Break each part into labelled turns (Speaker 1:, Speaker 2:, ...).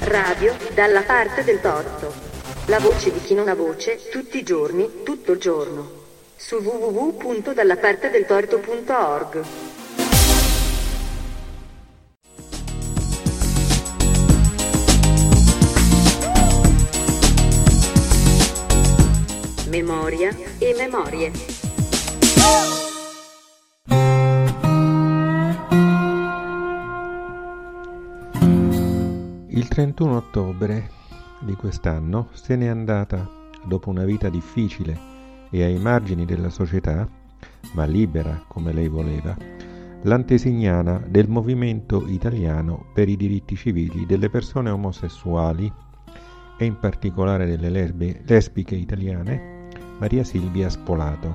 Speaker 1: Radio dalla parte del torto. La voce di chi non ha voce, tutti i giorni, tutto il giorno. Su www.dallapartedeltorto.org. Memoria e memorie.
Speaker 2: 31 ottobre di quest'anno se n'è andata, dopo una vita difficile e ai margini della società, ma libera come lei voleva, l'antesignana del movimento italiano per i diritti civili delle persone omosessuali e in particolare delle lesbi- lesbiche italiane Maria Silvia Spolato.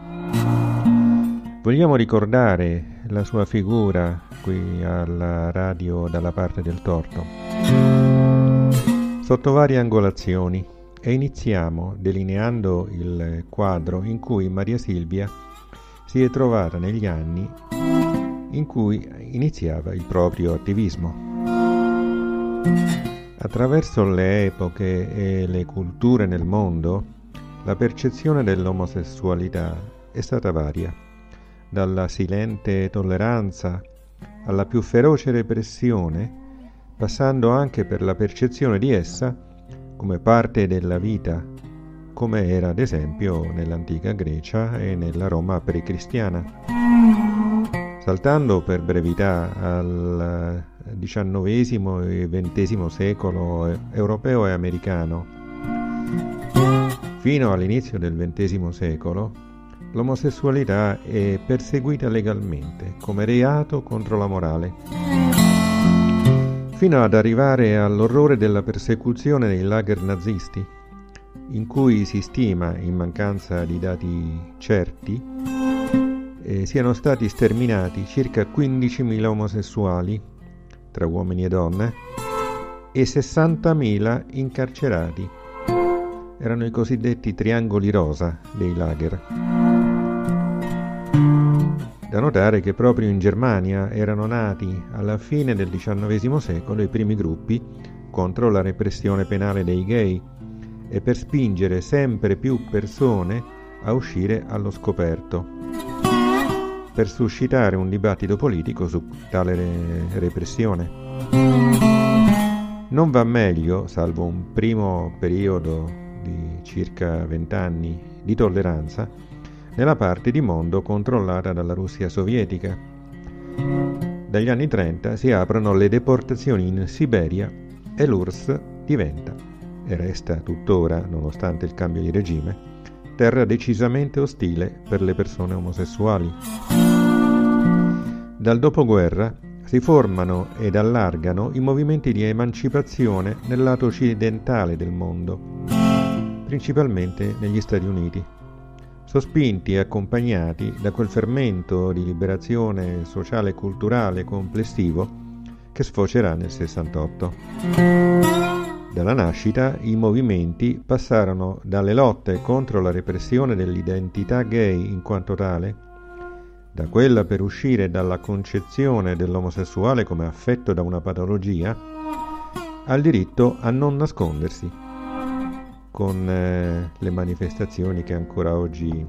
Speaker 2: Vogliamo ricordare la sua figura qui alla radio dalla parte del torto sotto varie angolazioni e iniziamo delineando il quadro in cui Maria Silvia si è trovata negli anni in cui iniziava il proprio attivismo. Attraverso le epoche e le culture nel mondo, la percezione dell'omosessualità è stata varia, dalla silente tolleranza alla più feroce repressione, passando anche per la percezione di essa come parte della vita, come era ad esempio nell'antica Grecia e nella Roma precristiana. Saltando per brevità al XIX e XX secolo europeo e americano, Fino all'inizio del XX secolo, l'omosessualità è perseguita legalmente come reato contro la morale, fino ad arrivare all'orrore della persecuzione nei lager nazisti, in cui si stima, in mancanza di dati certi, eh, siano stati sterminati circa 15.000 omosessuali, tra uomini e donne, e 60.000 incarcerati erano i cosiddetti triangoli rosa dei lager. Da notare che proprio in Germania erano nati alla fine del XIX secolo i primi gruppi contro la repressione penale dei gay e per spingere sempre più persone a uscire allo scoperto, per suscitare un dibattito politico su tale repressione. Non va meglio, salvo un primo periodo di circa vent'anni di tolleranza nella parte di mondo controllata dalla Russia sovietica. Dagli anni 30 si aprono le deportazioni in Siberia e l'URSS diventa, e resta tuttora, nonostante il cambio di regime, terra decisamente ostile per le persone omosessuali. Dal dopoguerra si formano ed allargano i movimenti di emancipazione nel lato occidentale del mondo principalmente negli Stati Uniti, sospinti e accompagnati da quel fermento di liberazione sociale e culturale complessivo che sfocerà nel 68. Dalla nascita i movimenti passarono dalle lotte contro la repressione dell'identità gay in quanto tale, da quella per uscire dalla concezione dell'omosessuale come affetto da una patologia, al diritto a non nascondersi con eh, le manifestazioni che ancora oggi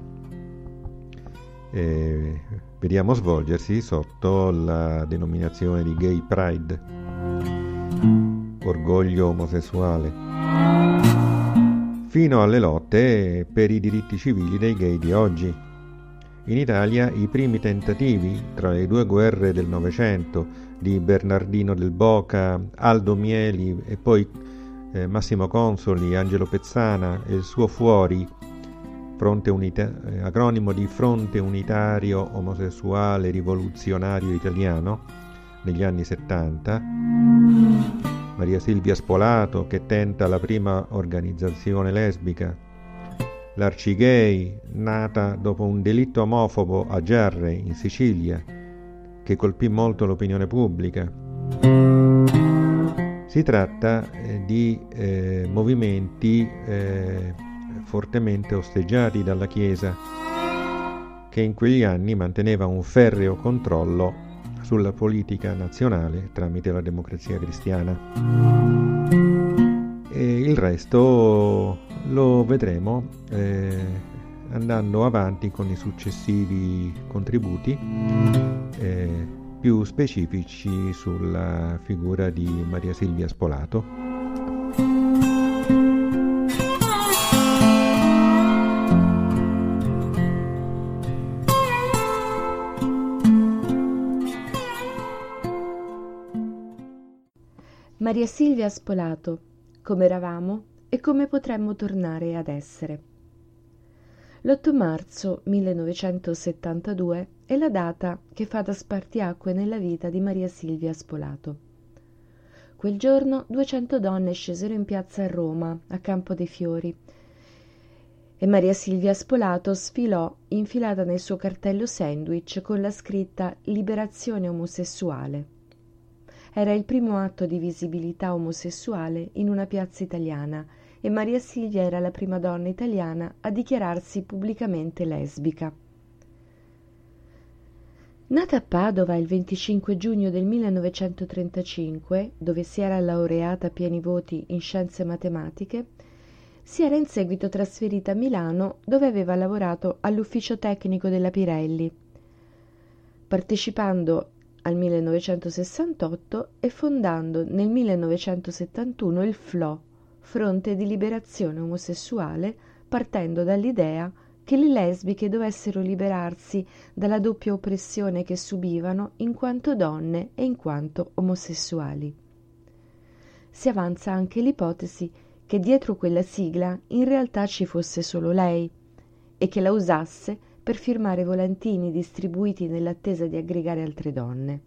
Speaker 2: eh, vediamo svolgersi sotto la denominazione di Gay Pride, orgoglio omosessuale, fino alle lotte per i diritti civili dei gay di oggi. In Italia i primi tentativi tra le due guerre del Novecento di Bernardino del Boca, Aldo Mieli e poi eh, Massimo Consoli, Angelo Pezzana e il suo Fuori, unita- eh, acronimo di Fronte Unitario Omosessuale Rivoluzionario Italiano, negli anni 70. Maria Silvia Spolato che tenta la prima organizzazione lesbica. L'Arcigay, nata dopo un delitto omofobo a Giarre, in Sicilia, che colpì molto l'opinione pubblica. Si tratta eh, di eh, movimenti eh, fortemente osteggiati dalla Chiesa, che in quegli anni manteneva un ferreo controllo sulla politica nazionale tramite la democrazia cristiana. E il resto lo vedremo eh, andando avanti con i successivi contributi eh, più specifici sulla figura di Maria Silvia Spolato.
Speaker 3: Maria Silvia Spolato, come eravamo e come potremmo tornare ad essere. L'8 marzo 1972 è la data che fa da spartiacque nella vita di Maria Silvia Spolato. Quel giorno 200 donne scesero in piazza a Roma, a Campo dei Fiori, e Maria Silvia Spolato sfilò infilata nel suo cartello sandwich con la scritta Liberazione omosessuale era il primo atto di visibilità omosessuale in una piazza italiana e Maria Silvia era la prima donna italiana a dichiararsi pubblicamente lesbica. Nata a Padova il 25 giugno del 1935, dove si era laureata a pieni voti in scienze matematiche, si era in seguito trasferita a Milano dove aveva lavorato all'ufficio tecnico della Pirelli, partecipando al 1968 e fondando nel 1971 il FLO, Fronte di Liberazione Omosessuale, partendo dall'idea che le lesbiche dovessero liberarsi dalla doppia oppressione che subivano in quanto donne e in quanto omosessuali. Si avanza anche l'ipotesi che dietro quella sigla in realtà ci fosse solo lei e che la usasse per firmare volantini distribuiti nell'attesa di aggregare altre donne.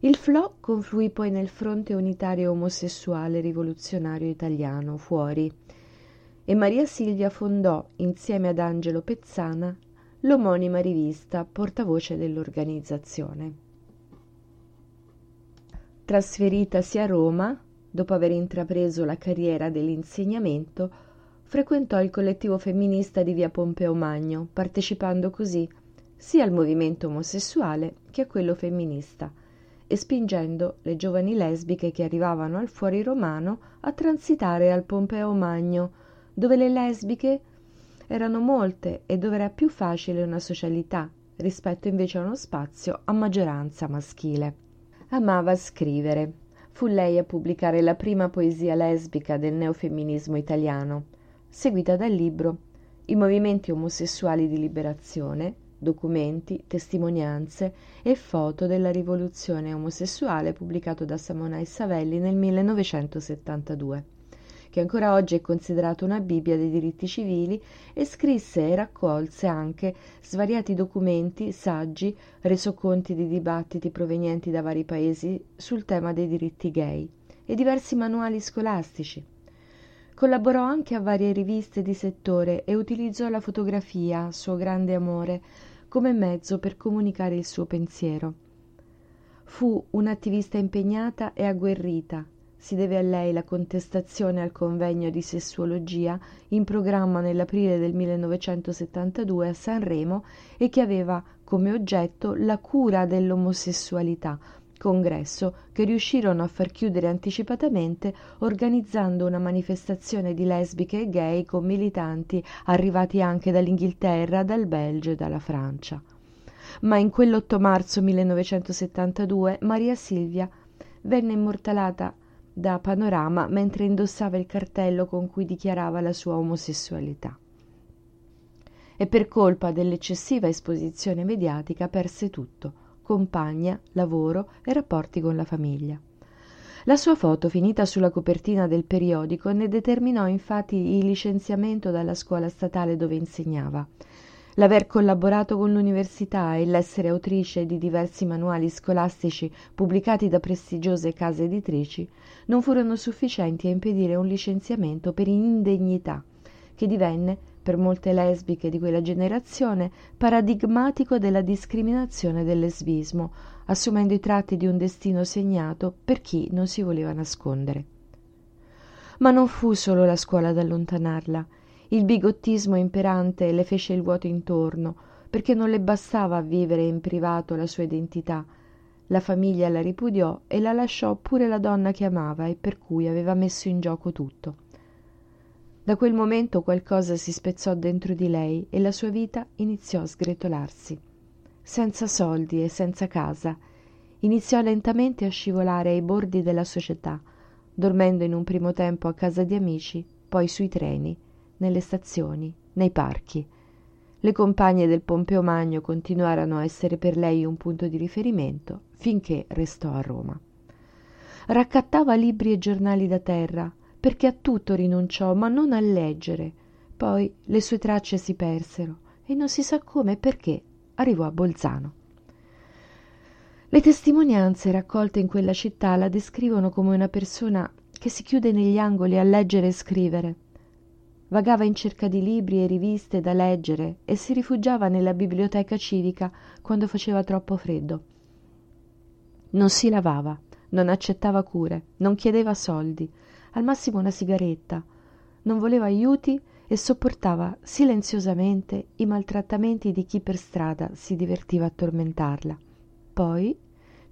Speaker 3: Il FLO confluì poi nel Fronte Unitario Omosessuale Rivoluzionario Italiano, fuori, e Maria Silvia fondò, insieme ad Angelo Pezzana, l'omonima rivista portavoce dell'organizzazione. Trasferitasi a Roma, dopo aver intrapreso la carriera dell'insegnamento, frequentò il collettivo femminista di via Pompeo Magno, partecipando così sia al movimento omosessuale che a quello femminista e spingendo le giovani lesbiche che arrivavano al fuori romano a transitare al Pompeo Magno, dove le lesbiche erano molte e dove era più facile una socialità rispetto invece a uno spazio a maggioranza maschile. Amava scrivere. Fu lei a pubblicare la prima poesia lesbica del neofemminismo italiano, seguita dal libro I movimenti omosessuali di liberazione, documenti, testimonianze e foto della rivoluzione omosessuale pubblicato da Samonai Savelli nel 1972, che ancora oggi è considerato una Bibbia dei diritti civili e scrisse e raccolse anche svariati documenti, saggi, resoconti di dibattiti provenienti da vari paesi sul tema dei diritti gay e diversi manuali scolastici. Collaborò anche a varie riviste di settore e utilizzò la fotografia, suo grande amore, come mezzo per comunicare il suo pensiero. Fu un'attivista impegnata e agguerrita. Si deve a lei la contestazione al convegno di sessuologia in programma nell'aprile del 1972 a Sanremo e che aveva come oggetto la cura dell'omosessualità, congresso che riuscirono a far chiudere anticipatamente organizzando una manifestazione di lesbiche e gay con militanti arrivati anche dall'Inghilterra, dal Belgio e dalla Francia. Ma in quell'8 marzo 1972 Maria Silvia venne immortalata da Panorama mentre indossava il cartello con cui dichiarava la sua omosessualità. E per colpa dell'eccessiva esposizione mediatica perse tutto compagna, lavoro e rapporti con la famiglia. La sua foto, finita sulla copertina del periodico, ne determinò infatti il licenziamento dalla scuola statale dove insegnava. L'aver collaborato con l'università e l'essere autrice di diversi manuali scolastici pubblicati da prestigiose case editrici non furono sufficienti a impedire un licenziamento per indegnità, che divenne per molte lesbiche di quella generazione, paradigmatico della discriminazione del lesbismo, assumendo i tratti di un destino segnato per chi non si voleva nascondere. Ma non fu solo la scuola ad allontanarla. Il bigottismo imperante le fece il vuoto intorno, perché non le bastava vivere in privato la sua identità, La famiglia la ripudiò e la lasciò pure la donna che amava e per cui aveva messo in gioco tutto. Da quel momento qualcosa si spezzò dentro di lei e la sua vita iniziò a sgretolarsi. Senza soldi e senza casa, iniziò lentamente a scivolare ai bordi della società, dormendo in un primo tempo a casa di amici, poi sui treni, nelle stazioni, nei parchi. Le compagne del Pompeo Magno continuarono a essere per lei un punto di riferimento finché restò a Roma. Raccattava libri e giornali da terra, perché a tutto rinunciò, ma non a leggere. Poi le sue tracce si persero e non si sa come e perché arrivò a Bolzano. Le testimonianze raccolte in quella città la descrivono come una persona che si chiude negli angoli a leggere e scrivere. Vagava in cerca di libri e riviste da leggere e si rifugiava nella biblioteca civica quando faceva troppo freddo. Non si lavava, non accettava cure, non chiedeva soldi, al massimo una sigaretta, non voleva aiuti e sopportava silenziosamente i maltrattamenti di chi per strada si divertiva a tormentarla. Poi,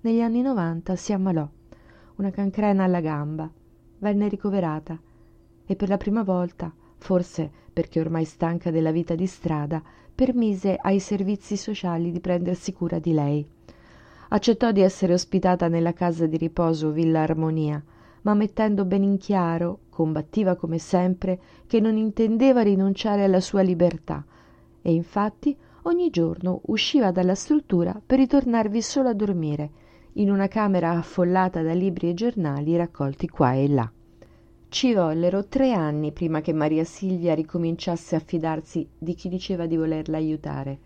Speaker 3: negli anni novanta, si ammalò, una cancrena alla gamba, venne ricoverata. E per la prima volta, forse perché ormai stanca della vita di strada, permise ai servizi sociali di prendersi cura di lei. Accettò di essere ospitata nella casa di riposo Villa Armonia, ma mettendo ben in chiaro, combattiva come sempre, che non intendeva rinunciare alla sua libertà, e infatti ogni giorno usciva dalla struttura per ritornarvi solo a dormire, in una camera affollata da libri e giornali raccolti qua e là. Ci vollero tre anni prima che Maria Silvia ricominciasse a fidarsi di chi diceva di volerla aiutare,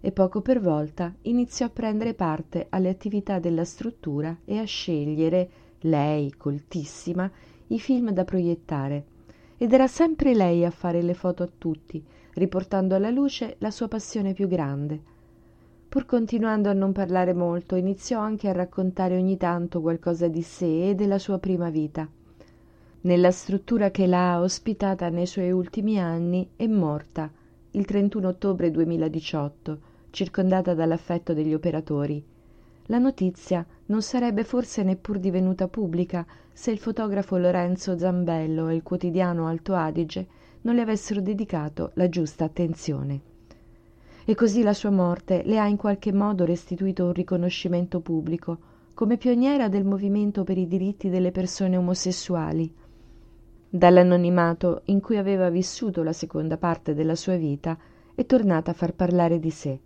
Speaker 3: e poco per volta iniziò a prendere parte alle attività della struttura e a scegliere lei coltissima i film da proiettare. Ed era sempre lei a fare le foto a tutti riportando alla luce la sua passione più grande. Pur continuando a non parlare molto iniziò anche a raccontare ogni tanto qualcosa di sé e della sua prima vita. Nella struttura che l'ha ospitata nei suoi ultimi anni è morta il 31 ottobre 2018 circondata dall'affetto degli operatori. La notizia non sarebbe forse neppur divenuta pubblica se il fotografo Lorenzo Zambello e il quotidiano Alto Adige non le avessero dedicato la giusta attenzione. E così la sua morte le ha in qualche modo restituito un riconoscimento pubblico, come pioniera del movimento per i diritti delle persone omosessuali. Dall'anonimato in cui aveva vissuto la seconda parte della sua vita è tornata a far parlare di sé.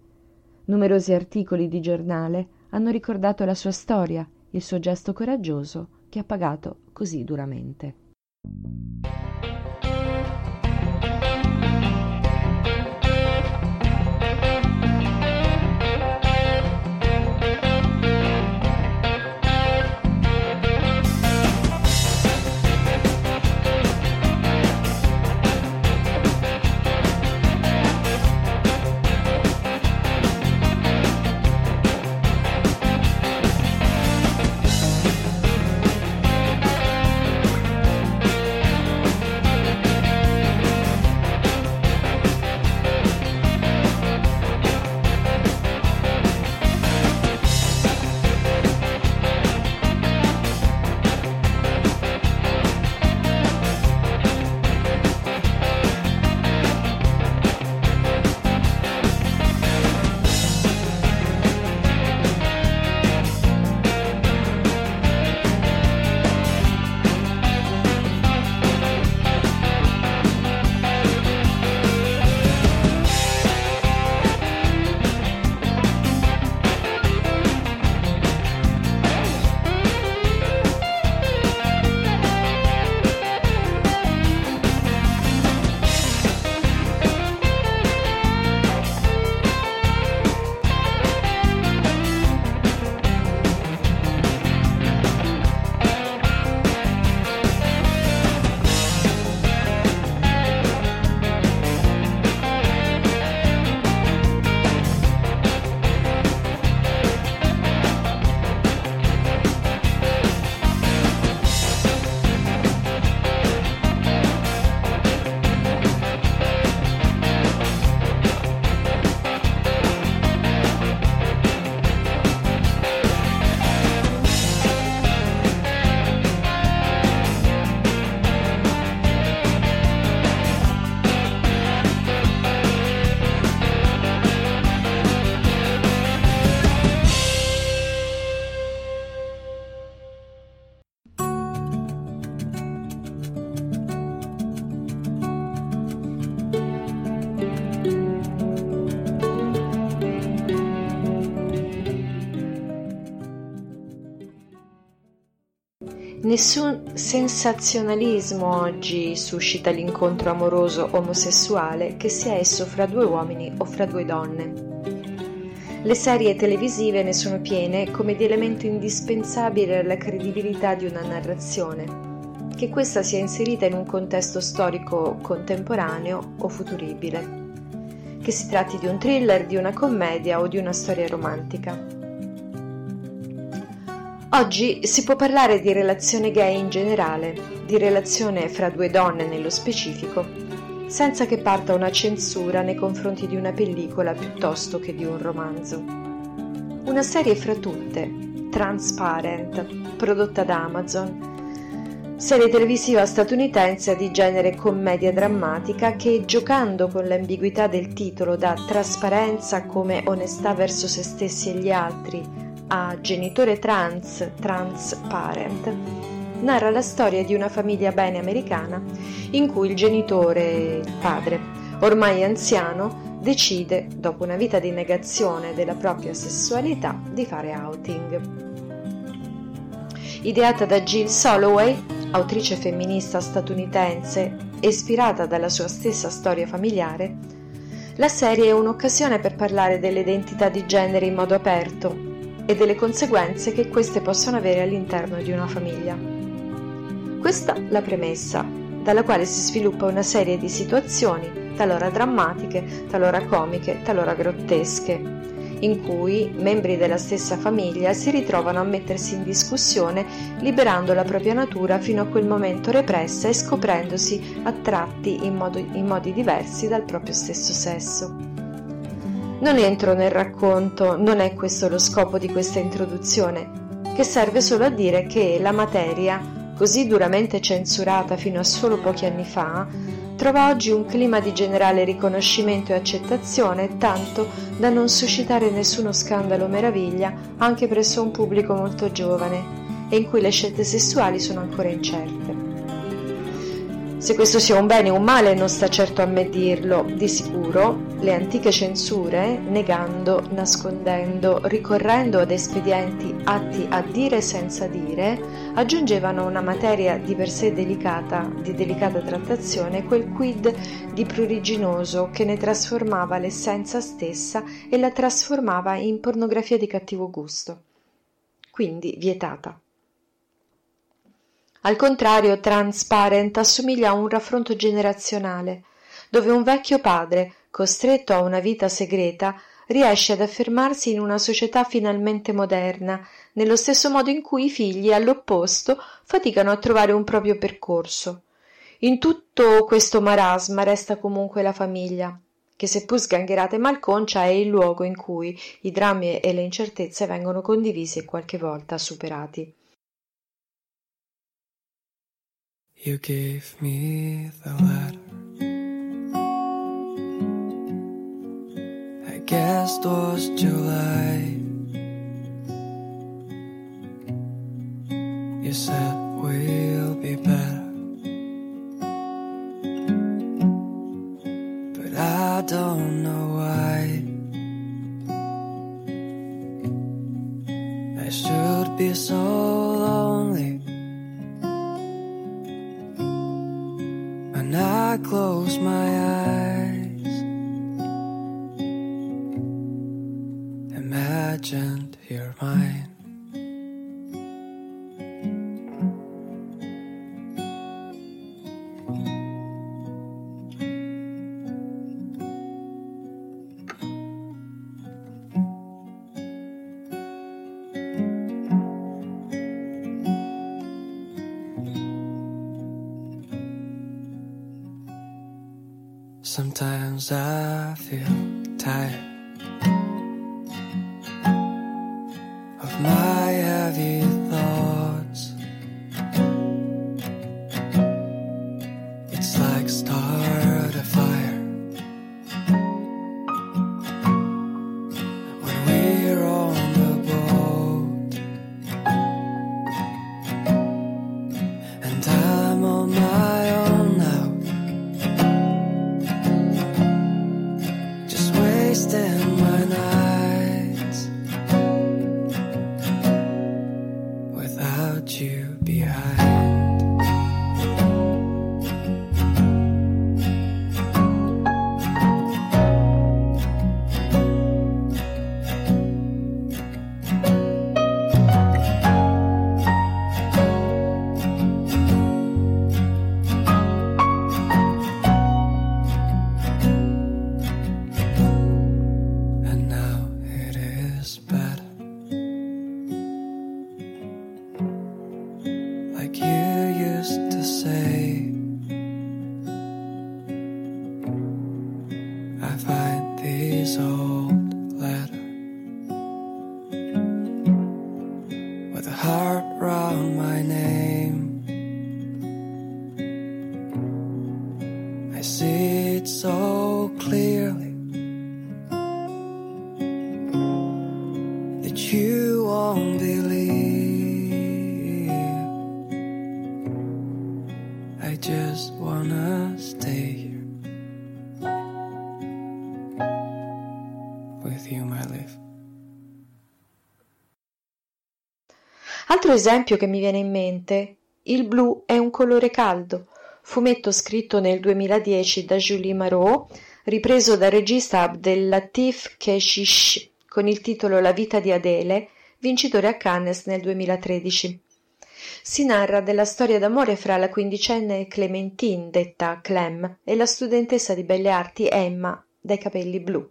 Speaker 3: Numerosi articoli di giornale hanno ricordato la sua storia, il suo gesto coraggioso che ha pagato così duramente. Nessun sensazionalismo oggi suscita l'incontro amoroso omosessuale, che sia esso fra due uomini o fra due donne. Le serie televisive ne sono piene come di elemento indispensabile alla credibilità di una narrazione, che questa sia inserita in un contesto storico contemporaneo o futuribile, che si tratti di un thriller, di una commedia o di una storia romantica. Oggi si può parlare di relazione gay in generale, di relazione fra due donne nello specifico, senza che parta una censura nei confronti di una pellicola piuttosto che di un romanzo. Una serie fra tutte, Transparent, prodotta da Amazon, serie televisiva statunitense di genere commedia drammatica che, giocando con l'ambiguità del titolo da trasparenza come onestà verso se stessi e gli altri, a Genitore trans, transparent, narra la storia di una famiglia bene americana in cui il genitore, il padre, ormai anziano, decide, dopo una vita di negazione della propria sessualità, di fare outing. Ideata da Jill Soloway, autrice femminista statunitense ispirata dalla sua stessa storia familiare, la serie è un'occasione per parlare delle identità di genere in modo aperto, e delle conseguenze che queste possono avere all'interno di una famiglia. Questa la premessa, dalla quale si sviluppa una serie di situazioni, talora drammatiche, talora comiche, talora grottesche, in cui membri della stessa famiglia si ritrovano a mettersi in discussione liberando la propria natura fino a quel momento repressa e scoprendosi attratti in, modo, in modi diversi dal proprio stesso sesso. Non entro nel racconto, non è questo lo scopo di questa introduzione, che serve solo a dire che la materia, così duramente censurata fino a solo pochi anni fa, trova oggi un clima di generale riconoscimento e accettazione, tanto da non suscitare nessuno scandalo o meraviglia anche presso un pubblico molto giovane e in cui le scelte sessuali sono ancora incerte. Se questo sia un bene o un male non sta certo a me dirlo, di sicuro le antiche censure, negando, nascondendo, ricorrendo ad espedienti atti a dire senza dire, aggiungevano una materia di per sé delicata, di delicata trattazione, quel quid di pruriginoso che ne trasformava l'essenza stessa e la trasformava in pornografia di cattivo gusto. Quindi vietata. Al contrario, Transparent assomiglia a un raffronto generazionale, dove un vecchio padre, costretto a una vita segreta, riesce ad affermarsi in una società finalmente moderna, nello stesso modo in cui i figli, all'opposto, faticano a trovare un proprio percorso. In tutto questo marasma resta comunque la famiglia, che seppur sgangherata e malconcia è il luogo in cui i drammi e le incertezze vengono condivisi e qualche volta superati. You gave me the letter. I guess it was July. You said we'll be better. But I don't know why. I should be so I close my eyes, imagined you're mine. I
Speaker 4: with you, my life.
Speaker 3: Altro esempio che mi viene in mente, il blu è un colore caldo, fumetto scritto nel 2010 da Julie Marot, ripreso dal regista Abdel-Latif Keshish con il titolo La vita di Adele, vincitore a Cannes nel 2013. Si narra della storia d'amore fra la quindicenne Clementine, detta Clem, e la studentessa di belle arti Emma, dai capelli blu.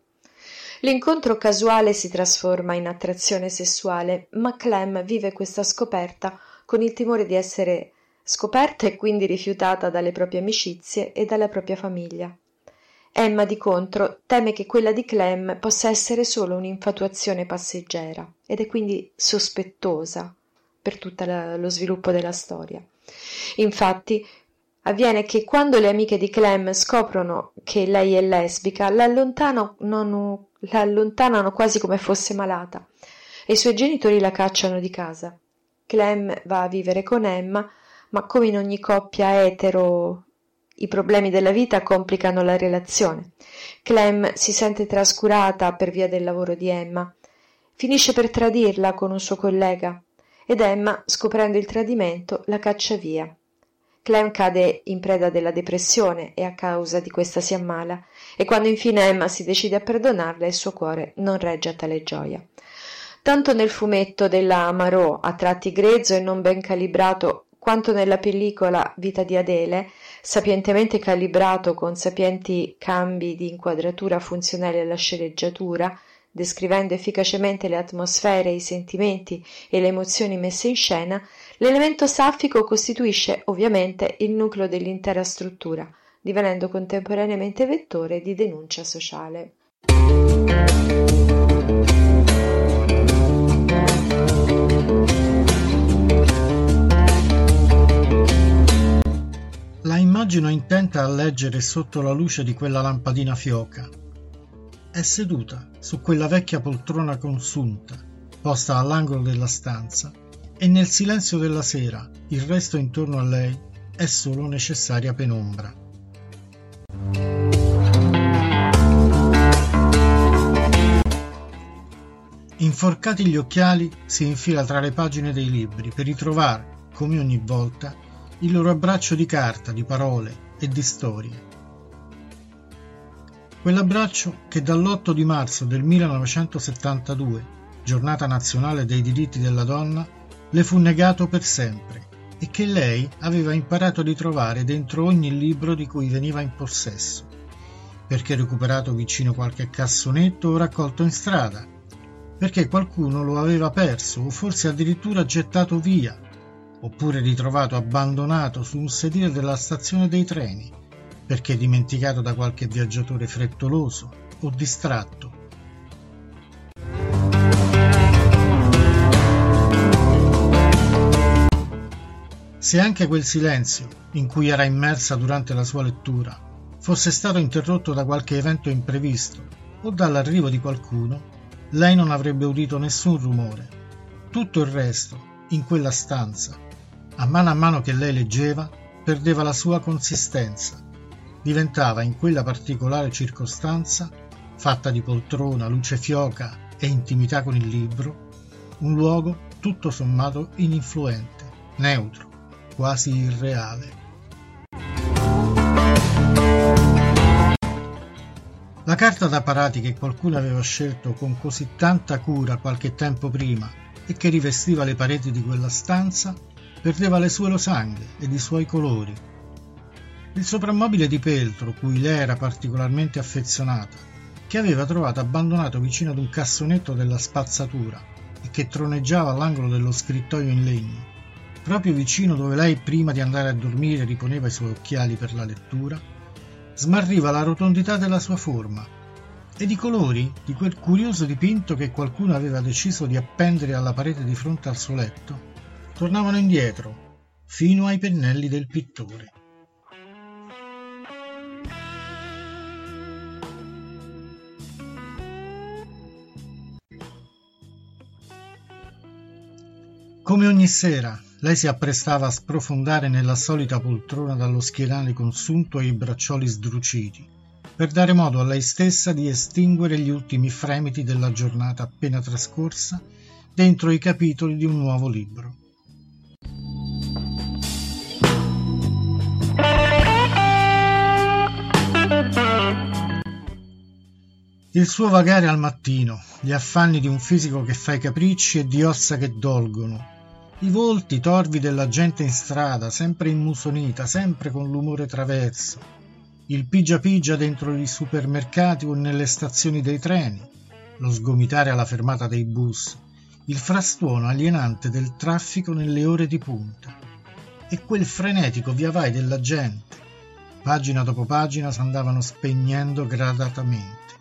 Speaker 3: L'incontro casuale si trasforma in attrazione sessuale, ma Clem vive questa scoperta con il timore di essere scoperta e quindi rifiutata dalle proprie amicizie e dalla propria famiglia. Emma, di contro, teme che quella di Clem possa essere solo un'infatuazione passeggera ed è quindi sospettosa per tutto lo sviluppo della storia. Infatti, avviene che quando le amiche di Clem scoprono che lei è lesbica, l'allontanano, l'allontanano quasi come fosse malata e i suoi genitori la cacciano di casa. Clem va a vivere con Emma, ma come in ogni coppia etero i problemi della vita complicano la relazione. Clem si sente trascurata per via del lavoro di Emma. Finisce per tradirla con un suo collega ed Emma, scoprendo il tradimento, la caccia via. Clem cade in preda della depressione e a causa di questa si ammala e quando infine Emma si decide a perdonarla il suo cuore non regge a tale gioia. Tanto nel fumetto della Marot, a tratti grezzo e non ben calibrato, quanto nella pellicola Vita di Adele, sapientemente calibrato con sapienti cambi di inquadratura funzionali alla sceneggiatura, descrivendo efficacemente le atmosfere, i sentimenti e le emozioni messe in scena, l'elemento saffico costituisce ovviamente il nucleo dell'intera struttura, divenendo contemporaneamente vettore di denuncia sociale.
Speaker 5: La immagino intenta a leggere sotto la luce di quella lampadina fioca. È seduta su quella vecchia poltrona consunta, posta all'angolo della stanza, e nel silenzio della sera il resto intorno a lei è solo necessaria penombra. Inforcati gli occhiali, si infila tra le pagine dei libri per ritrovare, come ogni volta, il loro abbraccio di carta, di parole e di storie. Quell'abbraccio che dall'8 di marzo del 1972, giornata nazionale dei diritti della donna, le fu negato per sempre e che lei aveva imparato a ritrovare dentro ogni libro di cui veniva in possesso, perché recuperato vicino qualche cassonetto o raccolto in strada, perché qualcuno lo aveva perso o forse addirittura gettato via. Oppure ritrovato abbandonato su un sedile della stazione dei treni, perché dimenticato da qualche viaggiatore frettoloso o distratto. Se anche quel silenzio, in cui era immersa durante la sua lettura, fosse stato interrotto da qualche evento imprevisto o dall'arrivo di qualcuno, lei non avrebbe udito nessun rumore. Tutto il resto, in quella stanza, a mano a mano che lei leggeva, perdeva la sua consistenza, diventava in quella particolare circostanza, fatta di poltrona, luce fioca e intimità con il libro, un luogo tutto sommato ininfluente, neutro, quasi irreale. La carta da parati che qualcuno aveva scelto con così tanta cura qualche tempo prima e che rivestiva le pareti di quella stanza perdeva le sue losanghe ed i suoi colori. Il soprammobile di peltro, cui lei era particolarmente affezionata, che aveva trovato abbandonato vicino ad un cassonetto della spazzatura e che troneggiava all'angolo dello scrittoio in legno, proprio vicino dove lei prima di andare a dormire riponeva i suoi occhiali per la lettura, smarriva la rotondità della sua forma ed i colori di quel curioso dipinto che qualcuno aveva deciso di appendere alla parete di fronte al suo letto tornavano indietro, fino ai pennelli del pittore. Come ogni sera, lei si apprestava a sprofondare nella solita poltrona dallo schienale consunto e i braccioli sdruciti, per dare modo a lei stessa di estinguere gli ultimi fremiti della giornata appena trascorsa dentro i capitoli di un nuovo libro. Il suo vagare al mattino, gli affanni di un fisico che fa i capricci e di ossa che dolgono, i volti torvi della gente in strada, sempre immusonita, sempre con l'umore traverso, il pigia pigia dentro i supermercati o nelle stazioni dei treni, lo sgomitare alla fermata dei bus, il frastuono alienante del traffico nelle ore di punta. E quel frenetico via vai della gente. Pagina dopo pagina s'andavano spegnendo gradatamente.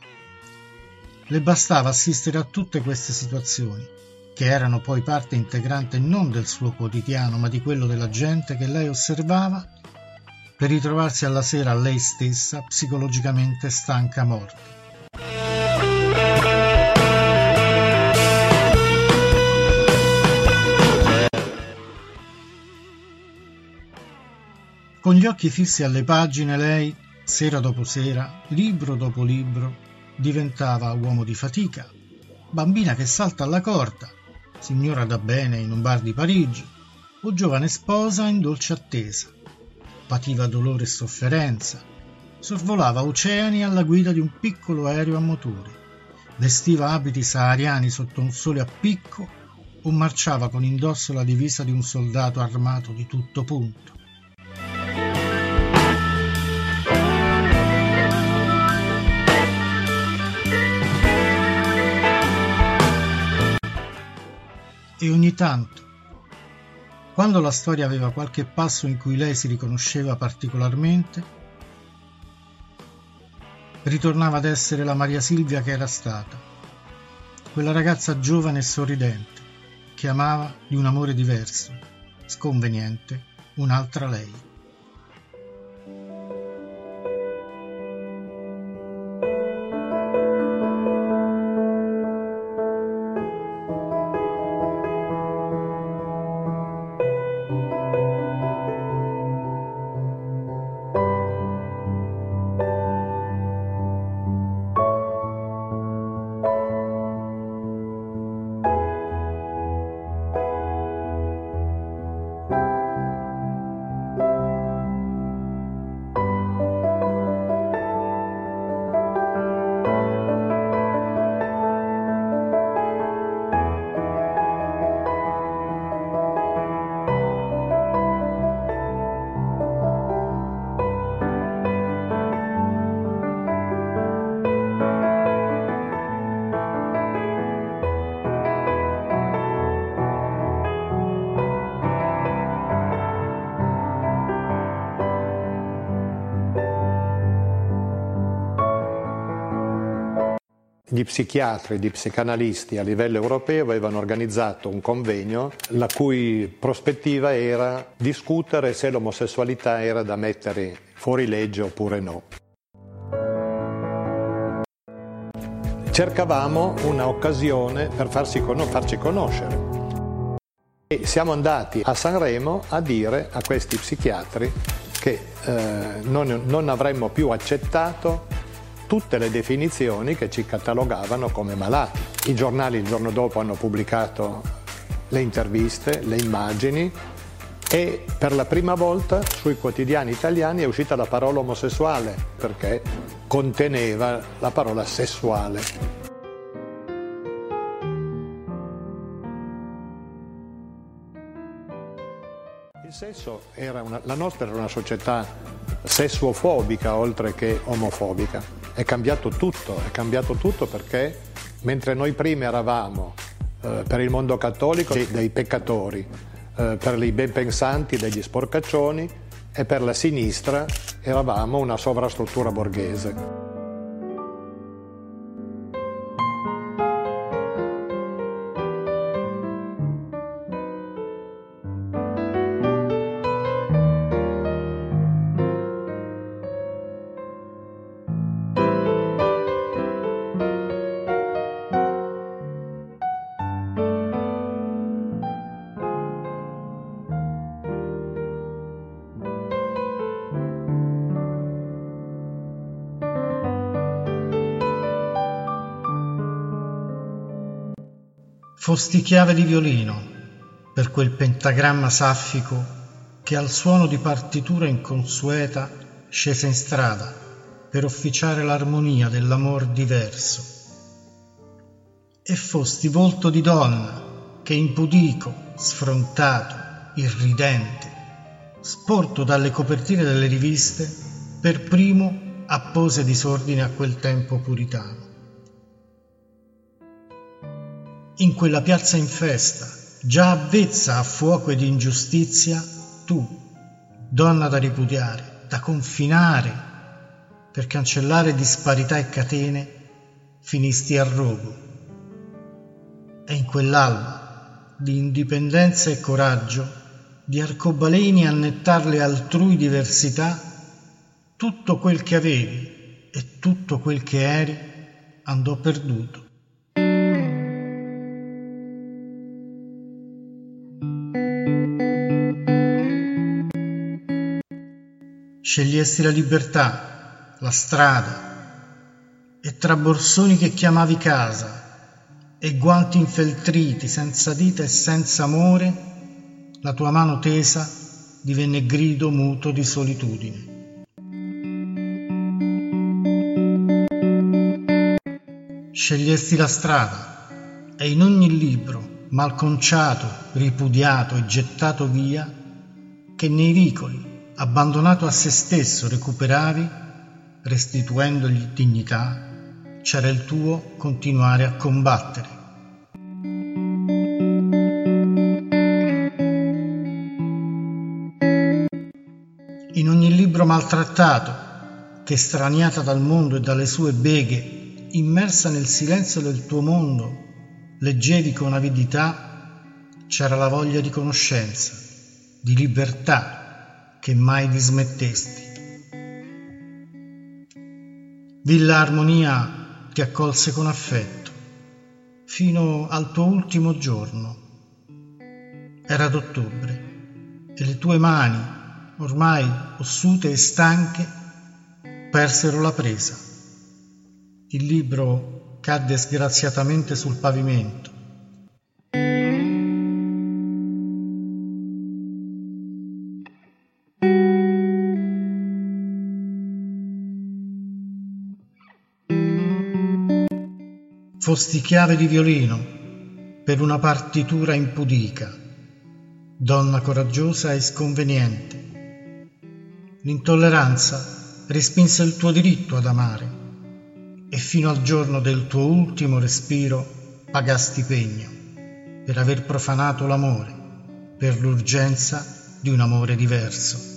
Speaker 5: Le bastava assistere a tutte queste situazioni, che erano poi parte integrante non del suo quotidiano, ma di quello della gente che lei osservava, per ritrovarsi alla sera lei stessa psicologicamente stanca morta. Con gli occhi fissi alle pagine lei, sera dopo sera, libro dopo libro, diventava uomo di fatica, bambina che salta alla corda, signora da bene in un bar di Parigi, o giovane sposa in dolce attesa. Pativa dolore e sofferenza, sorvolava oceani alla guida di un piccolo aereo a motore, vestiva abiti sahariani sotto un sole a picco o marciava con indosso la divisa di un soldato armato di tutto punto. E ogni tanto, quando la storia aveva qualche passo in cui lei si riconosceva particolarmente, ritornava ad essere la Maria Silvia che era stata, quella ragazza giovane e sorridente, che amava di un amore diverso, sconveniente, un'altra lei.
Speaker 6: Gli psichiatri, gli psicanalisti a livello europeo avevano organizzato un convegno la cui prospettiva era discutere se l'omosessualità era da mettere fuori legge oppure no. Cercavamo un'occasione per farsi, farci conoscere. E siamo andati a Sanremo a dire a questi psichiatri che eh, non, non avremmo più accettato tutte le definizioni che ci catalogavano come malati. I giornali il giorno dopo hanno pubblicato le interviste, le immagini e per la prima volta sui quotidiani italiani è uscita la parola omosessuale perché conteneva la parola sessuale. Una, la nostra era una società sessuofobica oltre che omofobica. È cambiato tutto, è cambiato tutto perché mentre noi prima eravamo eh, per il mondo cattolico dei peccatori, eh, per i ben pensanti degli sporcaccioni e per la sinistra eravamo una sovrastruttura borghese.
Speaker 5: Fosti chiave di violino per quel pentagramma saffico che al suono di partitura inconsueta scese in strada per officiare l'armonia dell'amor diverso. E fosti volto di donna che impudico, sfrontato, irridente, sporto dalle copertine delle riviste, per primo appose disordine a quel tempo puritano. In quella piazza in festa, già avvezza a fuoco ed ingiustizia, tu, donna da ripudiare, da confinare, per cancellare disparità e catene, finisti a rogo. E in quell'alba di indipendenza e coraggio, di arcobaleni annettar le altrui diversità, tutto quel che avevi e tutto quel che eri andò perduto. Scegliesti la libertà, la strada, e tra borsoni che chiamavi casa e guanti infeltriti senza dita e senza amore, la tua mano tesa divenne grido muto di solitudine. Scegliesti la strada e in ogni libro, malconciato, ripudiato e gettato via, che nei vicoli abbandonato a se stesso recuperavi, restituendogli dignità, c'era il tuo continuare a combattere. In ogni libro maltrattato, che straniata dal mondo e dalle sue beghe, immersa nel silenzio del tuo mondo, leggevi con avidità, c'era la voglia di conoscenza, di libertà, che mai dismettesti. Villa Armonia ti accolse con affetto fino al tuo ultimo giorno. Era d'ottobre e le tue mani, ormai ossute e stanche, persero la presa. Il libro cadde sgraziatamente sul pavimento fosti chiave di violino per una partitura impudica, donna coraggiosa e sconveniente. L'intolleranza respinse il tuo diritto ad amare e fino al giorno del tuo ultimo respiro pagasti pegno per aver profanato l'amore, per l'urgenza di un amore diverso.